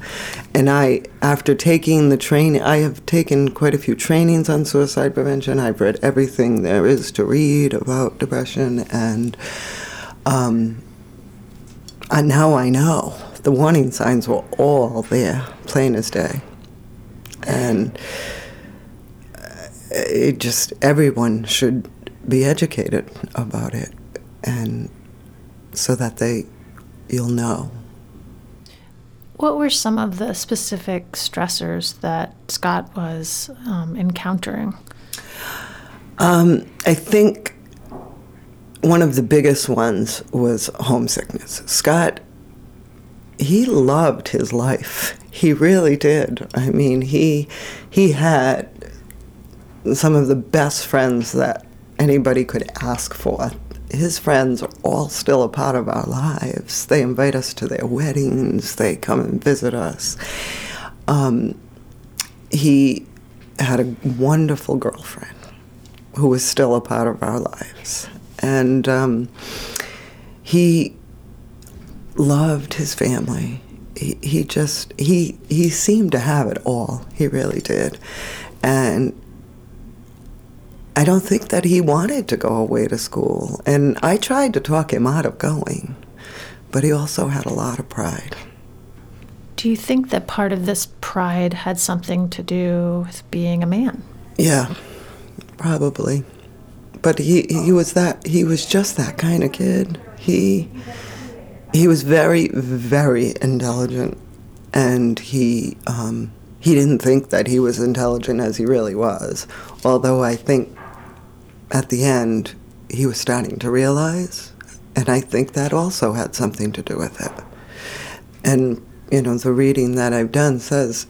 And I, after taking the training, I have taken quite a few trainings on suicide prevention. I've read everything there is to read about depression, and um, and now I know the warning signs were all there, plain as day. And uh, it just, everyone should be educated about it, and so that they, you'll know. What were some of the specific stressors that Scott was um, encountering? Um, I think one of the biggest ones was homesickness. Scott, he loved his life. He really did. I mean, he he had some of the best friends that anybody could ask for. His friends are all still a part of our lives. They invite us to their weddings. They come and visit us. Um, he had a wonderful girlfriend who was still a part of our lives. And um, he loved his family. He, he just, he, he seemed to have it all. He really did. And I don't think that he wanted to go away to school. And I tried to talk him out of going, but he also had a lot of pride. Do you think that part of this pride had something to do with being a man? Yeah, probably. But he he was that he was just that kind of kid. He he was very very intelligent, and he um, he didn't think that he was intelligent as he really was. Although I think at the end he was starting to realize, and I think that also had something to do with it. And you know the reading that I've done says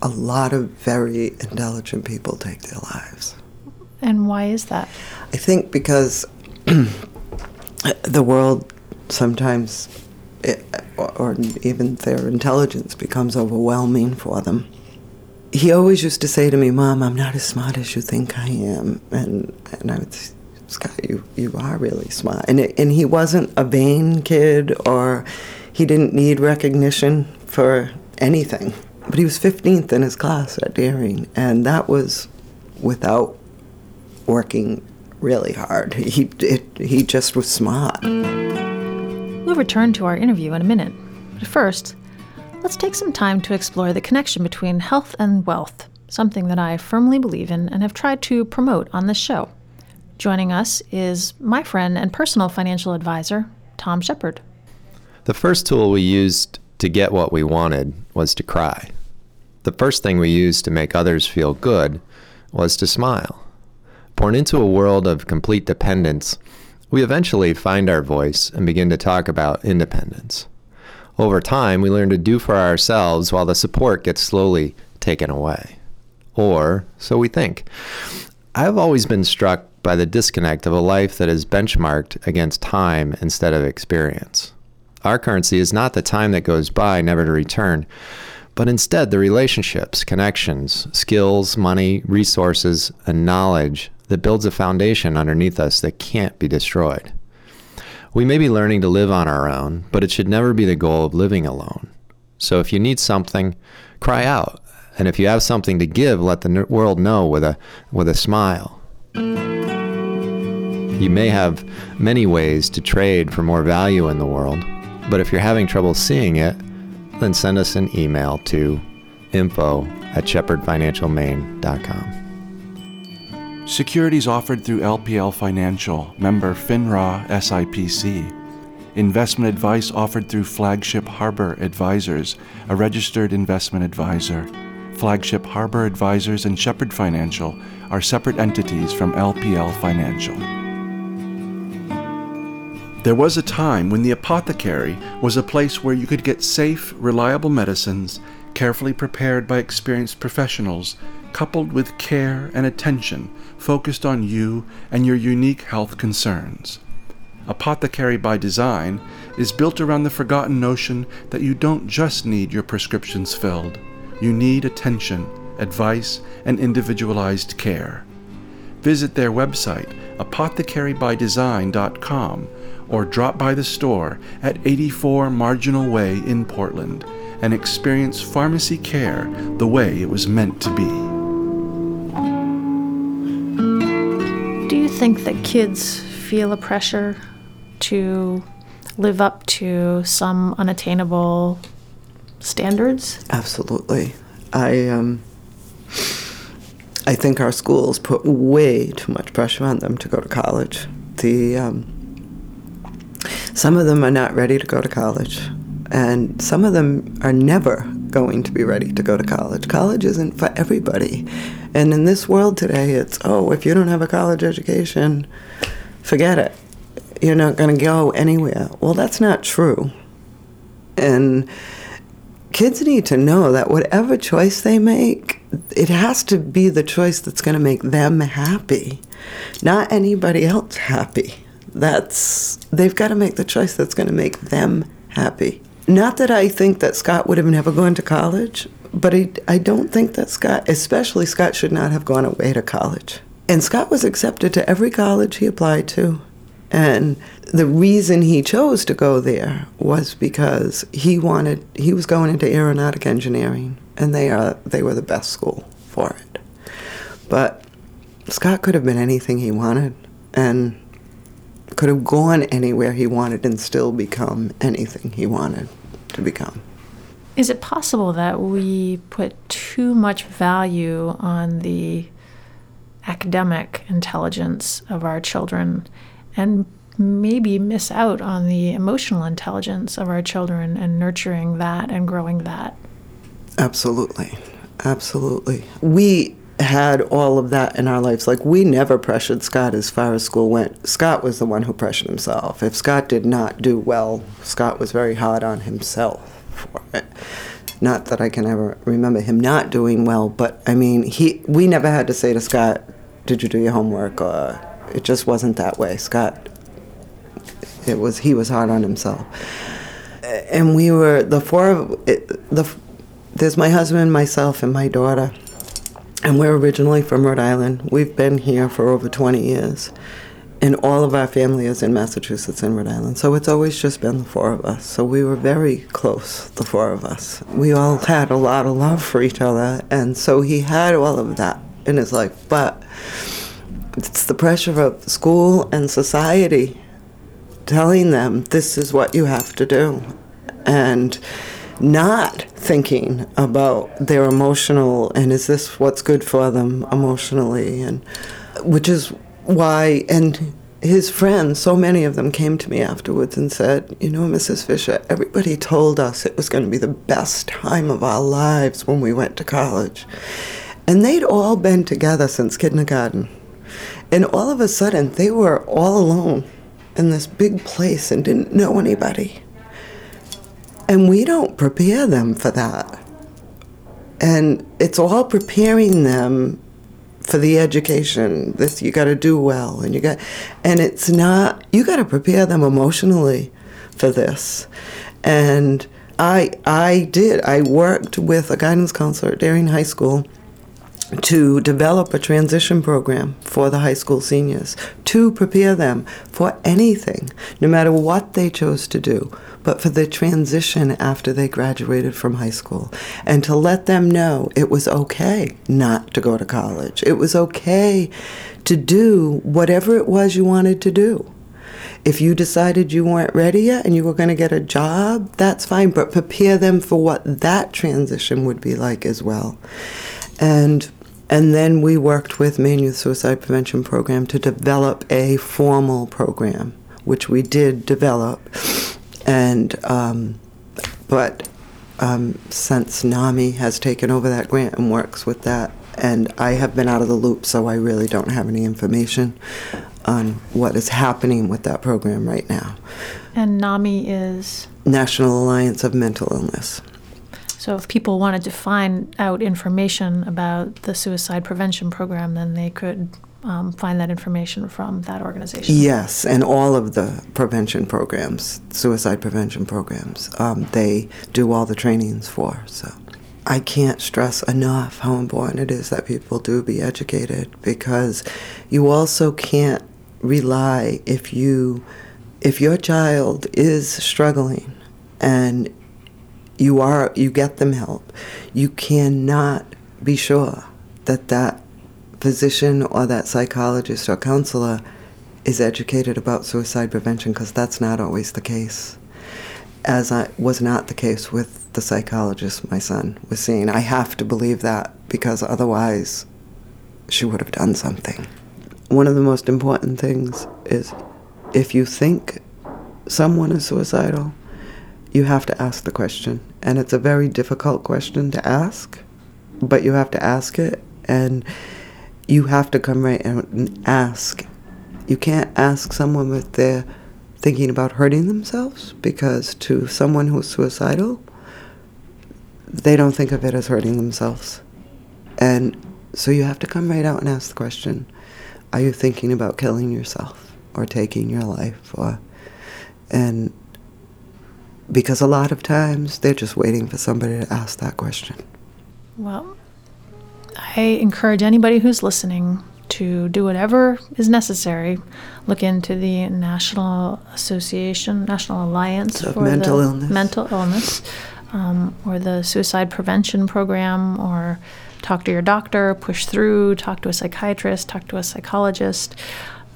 a lot of very intelligent people take their lives. And why is that? I think because the world sometimes, it, or even their intelligence, becomes overwhelming for them. He always used to say to me, "Mom, I'm not as smart as you think I am," and and I would. Say, Scott, you, you are really smart. And, it, and he wasn't a vain kid or he didn't need recognition for anything. But he was 15th in his class at Deering, and that was without working really hard. He it, he just was smart. We'll return to our interview in a minute. But first, let's take some time to explore the connection between health and wealth, something that I firmly believe in and have tried to promote on this show. Joining us is my friend and personal financial advisor, Tom Shepherd. The first tool we used to get what we wanted was to cry. The first thing we used to make others feel good was to smile. Born into a world of complete dependence, we eventually find our voice and begin to talk about independence. Over time, we learn to do for ourselves while the support gets slowly taken away. Or so we think. I've always been struck by the disconnect of a life that is benchmarked against time instead of experience. Our currency is not the time that goes by, never to return, but instead the relationships, connections, skills, money, resources, and knowledge that builds a foundation underneath us that can't be destroyed. We may be learning to live on our own, but it should never be the goal of living alone. So if you need something, cry out. And if you have something to give, let the world know with a, with a smile. You may have many ways to trade for more value in the world, but if you're having trouble seeing it, then send us an email to info at shepherdfinancialmaine.com. Securities offered through LPL Financial, member FINRA SIPC. Investment advice offered through Flagship Harbor Advisors, a registered investment advisor. Flagship Harbor Advisors and Shepherd Financial are separate entities from LPL Financial. There was a time when the apothecary was a place where you could get safe, reliable medicines, carefully prepared by experienced professionals, coupled with care and attention focused on you and your unique health concerns. Apothecary by Design is built around the forgotten notion that you don't just need your prescriptions filled, you need attention, advice, and individualized care. Visit their website, apothecarybydesign.com, or drop by the store at 84 Marginal Way in Portland and experience pharmacy care the way it was meant to be. Think that kids feel a pressure to live up to some unattainable standards? Absolutely. I um, I think our schools put way too much pressure on them to go to college. The um, some of them are not ready to go to college, and some of them are never going to be ready to go to college. College isn't for everybody, and in this world today, it's oh, if you don't have a college education, forget it. You're not going to go anywhere. Well, that's not true, and kids need to know that whatever choice they make, it has to be the choice that's going to make them happy, not anybody else happy. That's they've got to make the choice that's going to make them happy. Not that I think that Scott would have never gone to college, but I, I don't think that Scott, especially Scott, should not have gone away to college. And Scott was accepted to every college he applied to. And the reason he chose to go there was because he wanted he was going into aeronautic engineering and they are they were the best school for it. But Scott could have been anything he wanted and could have gone anywhere he wanted and still become anything he wanted to become. Is it possible that we put too much value on the academic intelligence of our children and maybe miss out on the emotional intelligence of our children and nurturing that and growing that. Absolutely. Absolutely. We had all of that in our lives. Like, we never pressured Scott as far as school went. Scott was the one who pressured himself. If Scott did not do well, Scott was very hard on himself for it. Not that I can ever remember him not doing well, but I mean, he we never had to say to Scott, "Did you do your homework?" or it just wasn't that way. Scott it was he was hard on himself. And we were the four of it, the there's my husband, myself, and my daughter. And we're originally from Rhode Island. We've been here for over 20 years. And all of our family is in Massachusetts and Rhode Island. So it's always just been the four of us. So we were very close, the four of us. We all had a lot of love for each other. And so he had all of that in his life. But it's the pressure of school and society telling them this is what you have to do. And not thinking about their emotional and is this what's good for them emotionally? And which is why and his friends so many of them came to me afterwards and said you know mrs fisher everybody told us it was going to be the best time of our lives when we went to college. And they'd all been together since kindergarten. And all of a sudden they were all alone in this big place and didn't know anybody and we don't prepare them for that. And it's all preparing them for the education. This you got to do well, and you got, and it's not. You got to prepare them emotionally for this. And I I did. I worked with a guidance counselor at High School to develop a transition program for the high school seniors to prepare them for anything, no matter what they chose to do, but for the transition after they graduated from high school, and to let them know it was okay not to go to college. It was okay to do whatever it was you wanted to do. If you decided you weren't ready yet and you were going to get a job, that's fine, but prepare them for what that transition would be like as well. And and then we worked with Maine Youth Suicide Prevention Program to develop a formal program, which we did develop. And um, but um, since NAMI has taken over that grant and works with that, and I have been out of the loop, so I really don't have any information on what is happening with that program right now. And NAMI is National Alliance of Mental Illness. so if people wanted to find out information about the suicide prevention program, then they could um, find that information from that organization. Yes, and all of the prevention programs, suicide prevention programs, um, they do all the trainings for. So I can't stress enough how important it is that people do be educated because you also can't rely if you if your child is struggling and you are you get them help you cannot be sure that that physician or that psychologist or counselor is educated about suicide prevention because that's not always the case. As I was not the case with the psychologist my son was seeing I have to believe that because otherwise she would have done something. One of the most important things is if you think someone is suicidal you have to ask the question. And it's a very difficult question to ask, but you have to ask it. And you have to come right and ask. You can't ask someone if they're thinking about hurting themselves because to someone who's suicidal, they don't think of it as hurting themselves. And so you have to come right out and ask the question Are you thinking about killing yourself or taking your life? Or, and because a lot of times they're just waiting for somebody to ask that question. Well, I encourage anybody who's listening to do whatever is necessary. Look into the National Association, National Alliance Of for mental the illness. mental illness, um, or the suicide prevention program, or talk to your doctor, push through, talk to a psychiatrist, talk to a psychologist,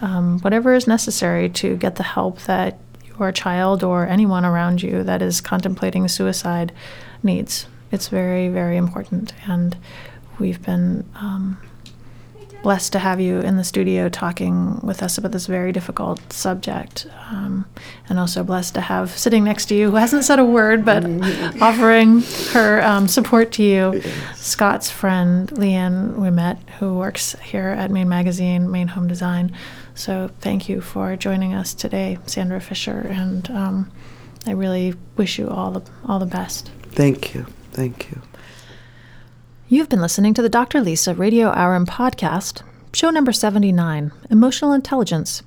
um, whatever is necessary to get the help that your child or anyone around you that is contemplating suicide needs. It's very, very important. And we've been um, blessed to have you in the studio talking with us about this very difficult subject. Um, and also blessed to have sitting next to you, who hasn't said a word, but offering her um, support to you, Scott's friend, Leanne Wimet, who works here at Maine Magazine, Maine Home Design. So thank you for joining us today, Sandra Fisher. And um, I really wish you all the, all the best. Thank you. Thank you. You've been listening to the Dr. Lisa Radio Hour and Podcast, show number 79 Emotional Intelligence.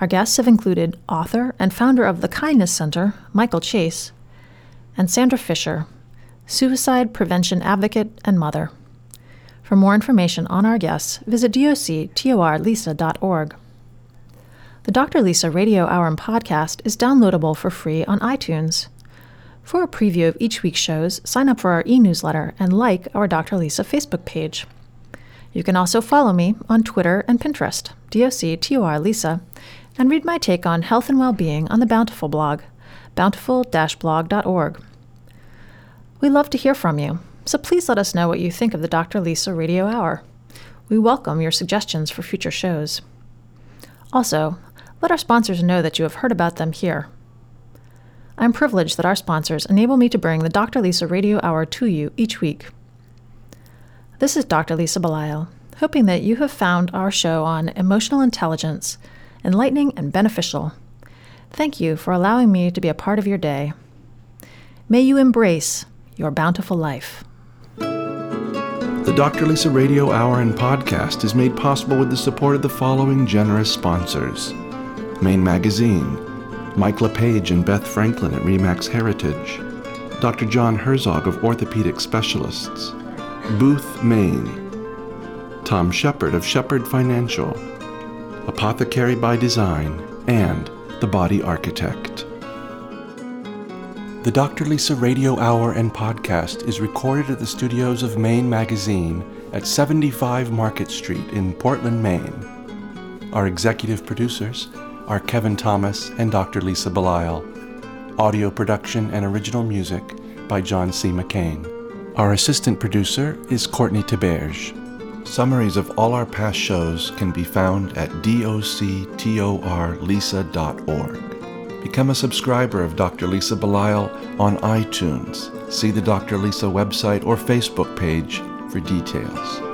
Our guests have included author and founder of the Kindness Center, Michael Chase, and Sandra Fisher, suicide prevention advocate and mother. For more information on our guests, visit doctorlisa.org. The Dr. Lisa Radio Hour and Podcast is downloadable for free on iTunes. For a preview of each week's shows, sign up for our e newsletter and like our Dr. Lisa Facebook page. You can also follow me on Twitter and Pinterest, DOC Lisa, and read my take on health and well being on the Bountiful blog, bountiful blog.org. We love to hear from you, so please let us know what you think of the Dr. Lisa Radio Hour. We welcome your suggestions for future shows. Also, let our sponsors know that you have heard about them here. I'm privileged that our sponsors enable me to bring the Dr. Lisa Radio Hour to you each week. This is Dr. Lisa Belisle, hoping that you have found our show on emotional intelligence enlightening and beneficial. Thank you for allowing me to be a part of your day. May you embrace your bountiful life. The Dr. Lisa Radio Hour and Podcast is made possible with the support of the following generous sponsors Maine Magazine, Mike LePage and Beth Franklin at Remax Heritage, Dr. John Herzog of Orthopedic Specialists, Booth, Maine, Tom Shepherd of Shepherd Financial, Apothecary by Design, and The Body Architect. The Dr. Lisa Radio Hour and Podcast is recorded at the studios of Maine Magazine at 75 Market Street in Portland, Maine. Our executive producers are Kevin Thomas and Dr. Lisa Belisle. Audio production and original music by John C. McCain. Our assistant producer is Courtney Teberge. Summaries of all our past shows can be found at doctorlisa.org. Become a subscriber of Dr. Lisa Belisle on iTunes. See the Dr. Lisa website or Facebook page for details.